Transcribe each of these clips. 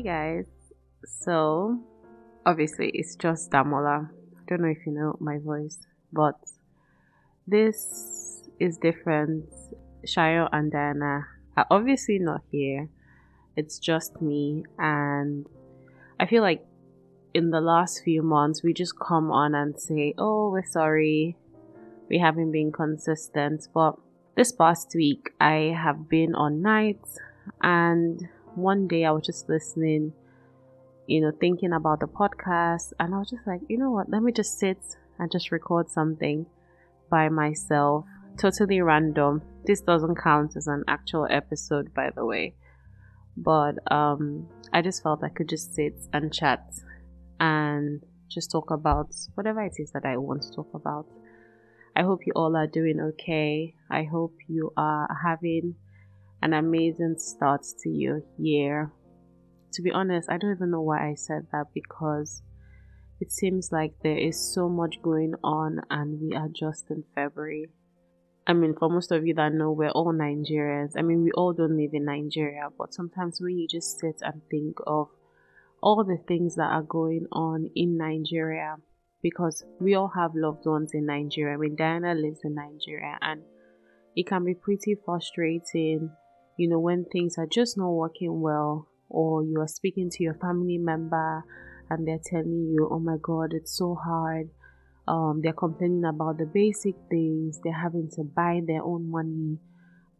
Hi guys. So, obviously, it's just Damola. I don't know if you know my voice, but this is different. Shayo and Diana are obviously not here. It's just me, and I feel like in the last few months we just come on and say, "Oh, we're sorry, we haven't been consistent." But this past week, I have been on nights, and one day I was just listening, you know, thinking about the podcast, and I was just like, you know what, let me just sit and just record something by myself. Totally random. This doesn't count as an actual episode, by the way. But um, I just felt I could just sit and chat and just talk about whatever it is that I want to talk about. I hope you all are doing okay. I hope you are having an amazing start to your year. To be honest, I don't even know why I said that because it seems like there is so much going on and we are just in February. I mean, for most of you that know, we're all Nigerians. I mean, we all don't live in Nigeria, but sometimes when you just sit and think of all the things that are going on in Nigeria, because we all have loved ones in Nigeria. I mean, Diana lives in Nigeria, and it can be pretty frustrating you know, when things are just not working well, or you are speaking to your family member and they're telling you, oh my god, it's so hard. Um, they're complaining about the basic things, they're having to buy their own money,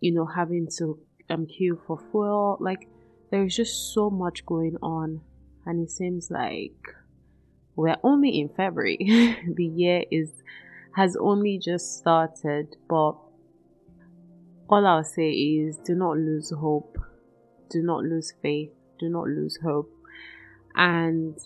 you know, having to um, queue for fuel. Like, there's just so much going on, and it seems like we're only in February. the year is has only just started, but all I'll say is do not lose hope, do not lose faith, do not lose hope. And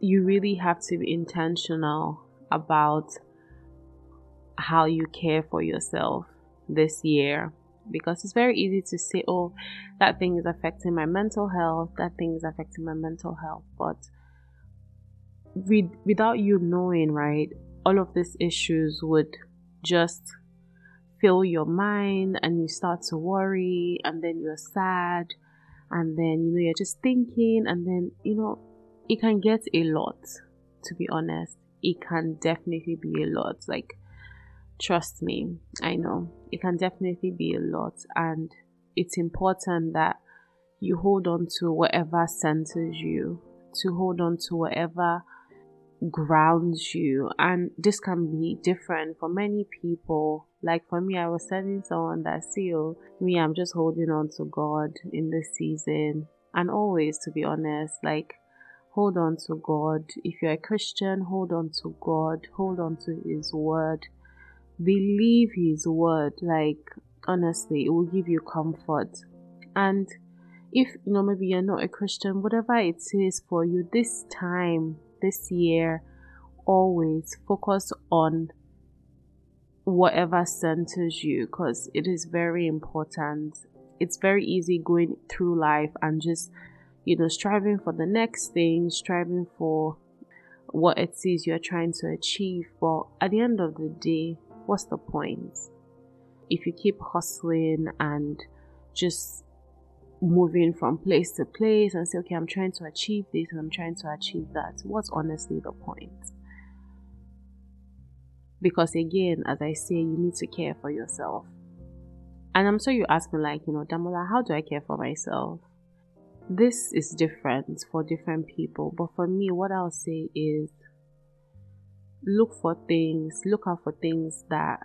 you really have to be intentional about how you care for yourself this year because it's very easy to say, oh, that thing is affecting my mental health, that thing is affecting my mental health. But with, without you knowing, right, all of these issues would just fill your mind and you start to worry and then you're sad and then you know you're just thinking and then you know it can get a lot to be honest. It can definitely be a lot. Like trust me i know. It can definitely be a lot and it's important that you hold on to whatever centers you to hold on to whatever grounds you and this can be different for many people. Like for me i was telling someone that see oh, me i'm just holding on to god in this season. And always to be honest like hold on to god. If you're a christian hold on to god. Hold on to his word. Believe his word. Like honestly it will give you comfort. And if you know maybe you're not a christian whatever it is for you this time this year always focus on whatever centers you because it is very important. It's very easy going through life and just, you know, striving for the next thing, striving for what it is you're trying to achieve. But at the end of the day, what's the point? If you keep hustling and just moving from place to place and say, okay, I'm trying to achieve this and I'm trying to achieve that. What's honestly the point? Because again, as I say, you need to care for yourself. And I'm sure you ask me, like, you know, Damola, how do I care for myself? This is different for different people, but for me, what I'll say is look for things, look out for things that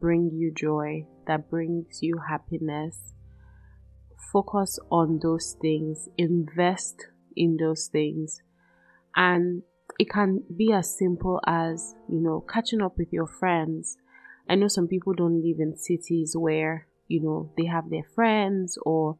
bring you joy, that brings you happiness, focus on those things, invest in those things. And it can be as simple as, you know, catching up with your friends. I know some people don't live in cities where, you know, they have their friends or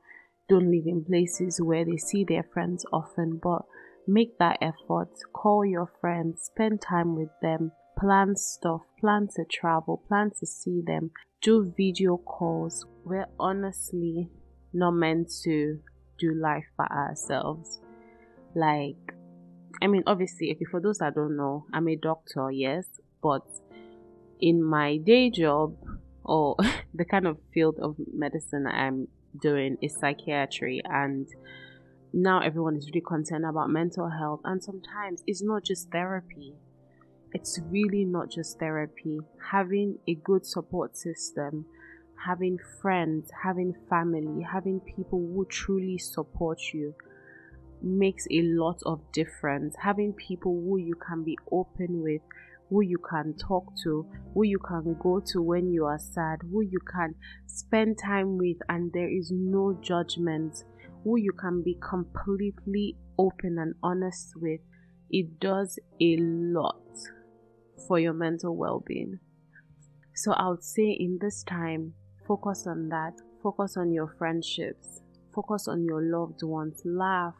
don't live in places where they see their friends often, but make that effort. Call your friends, spend time with them, plan stuff, plan to travel, plan to see them, do video calls. We're honestly not meant to do life by ourselves. Like, I mean, obviously, okay, for those that don't know, I'm a doctor, yes, but in my day job or the kind of field of medicine I'm doing is psychiatry, and now everyone is really concerned about mental health, and sometimes it's not just therapy. It's really not just therapy. Having a good support system, having friends, having family, having people who truly support you makes a lot of difference. Having people who you can be open with, who you can talk to, who you can go to when you are sad, who you can spend time with, and there is no judgment, who you can be completely open and honest with. It does a lot for your mental well being. So, I would say in this time, focus on that, focus on your friendships, focus on your loved ones, laugh,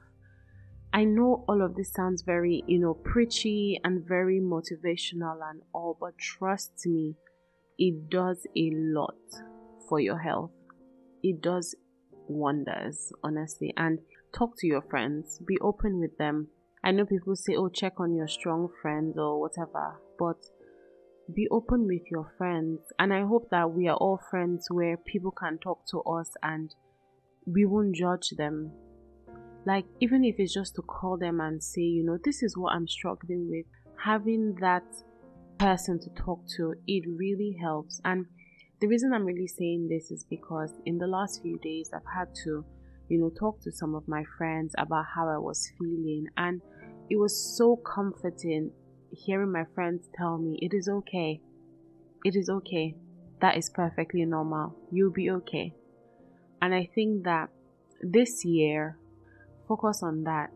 I know all of this sounds very, you know, preachy and very motivational and all, but trust me, it does a lot for your health. It does wonders, honestly. And talk to your friends, be open with them. I know people say, oh, check on your strong friends or whatever, but be open with your friends. And I hope that we are all friends where people can talk to us and we won't judge them like, even if it's just to call them and say, you know, this is what I'm struggling with, having that person to talk to, it really helps. And the reason I'm really saying this is because in the last few days, I've had to, you know, talk to some of my friends about how I was feeling. And it was so comforting hearing my friends tell me, it is okay. It is okay. That is perfectly normal. You'll be okay. And I think that this year, focus on that.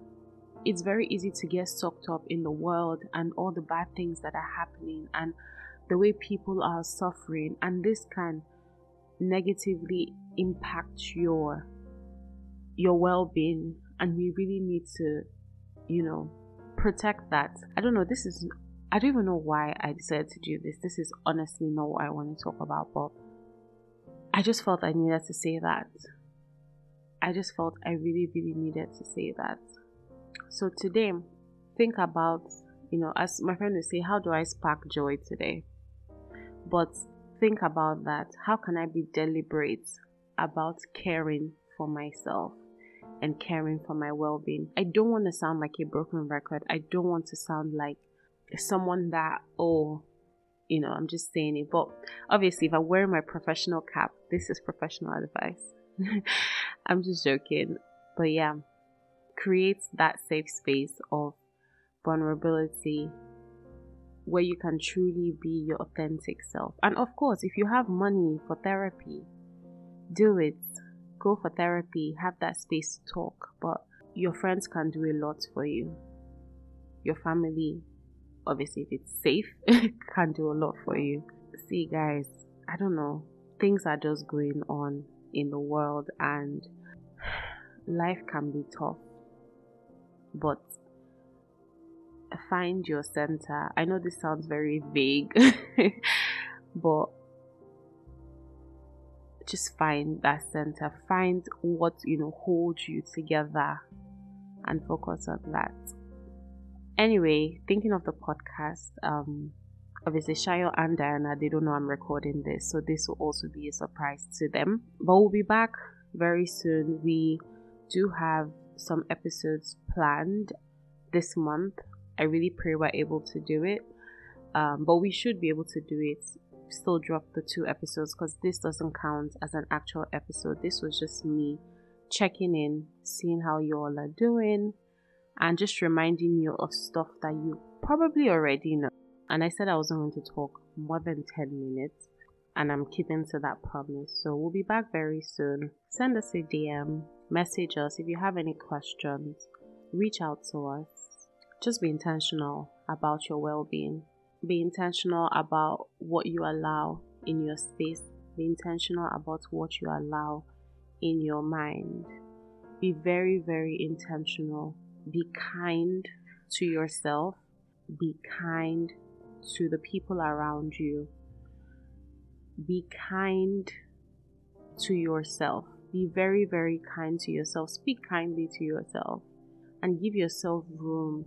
It's very easy to get sucked up in the world and all the bad things that are happening and the way people are suffering, and this can negatively impact your your well-being and we really need to you know protect that i don't know this is i don't even know why i decided to do this this is honestly not what i want to talk about but i just felt i needed to say that I just felt I really, really needed to say that. So today, think about, you know, as my friend would say, how do I spark joy today? But think about that. How can I be deliberate about caring for myself and caring for my well being? I don't want to sound like a broken record. I don't want to sound like someone that, oh, you know, I'm just saying it. But obviously, if I wear my professional cap, this is professional advice. I'm just joking. But yeah, creates that safe space of vulnerability where you can truly be your authentic self. And of course, if you have money for therapy, do it. Go for therapy, have that space to talk. But your friends can do a lot for you. Your family, obviously, if it's safe, can do a lot for you. See, guys, I don't know. Things are just going on in the world and life can be tough but find your center i know this sounds very vague but just find that center find what you know holds you together and focus on that anyway thinking of the podcast um obviously Shayo and Diana, they don't know I'm recording this, so this will also be a surprise to them. But we'll be back very soon. We do have some episodes planned this month. I really pray we're able to do it. Um, but we should be able to do it. Still drop the two episodes because this doesn't count as an actual episode. This was just me checking in, seeing how you all are doing, and just reminding you of stuff that you probably already know. And I said I wasn't going to talk more than 10 minutes, and I'm keeping to that promise. So we'll be back very soon. Send us a DM, message us if you have any questions, reach out to us. Just be intentional about your well being. Be intentional about what you allow in your space. Be intentional about what you allow in your mind. Be very, very intentional. Be kind to yourself. Be kind to the people around you. Be kind to yourself. Be very, very kind to yourself. Speak kindly to yourself and give yourself room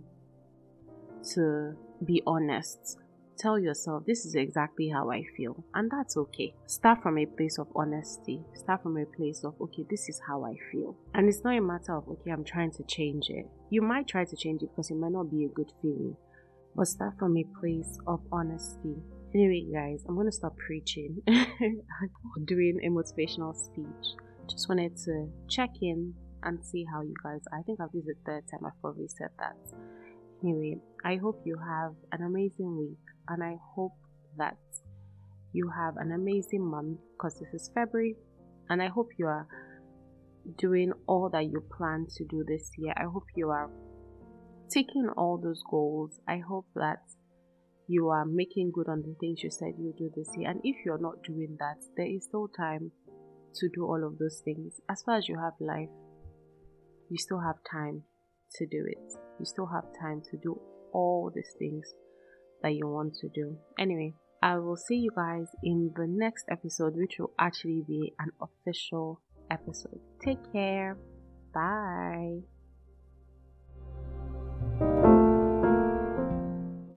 to be honest, tell yourself this is exactly how I feel, and that's okay. Start from a place of honesty. Start from a place of okay, this is how I feel, and it's not a matter of okay, I'm trying to change it. You might try to change it because it might not be a good feeling, but start from a place of honesty. Anyway, guys, I'm gonna stop preaching or doing a motivational speech. Just wanted to check in and see how you guys. I think this is the third time I've probably said that. Anyway, I hope you have an amazing week and I hope that you have an amazing month because this is February and I hope you are doing all that you plan to do this year. I hope you are taking all those goals. I hope that you are making good on the things you said you'll do this year. And if you're not doing that, there is still time to do all of those things. As far as you have life, you still have time to do it. You still have time to do all these things that you want to do. Anyway, I will see you guys in the next episode, which will actually be an official episode. Take care. Bye.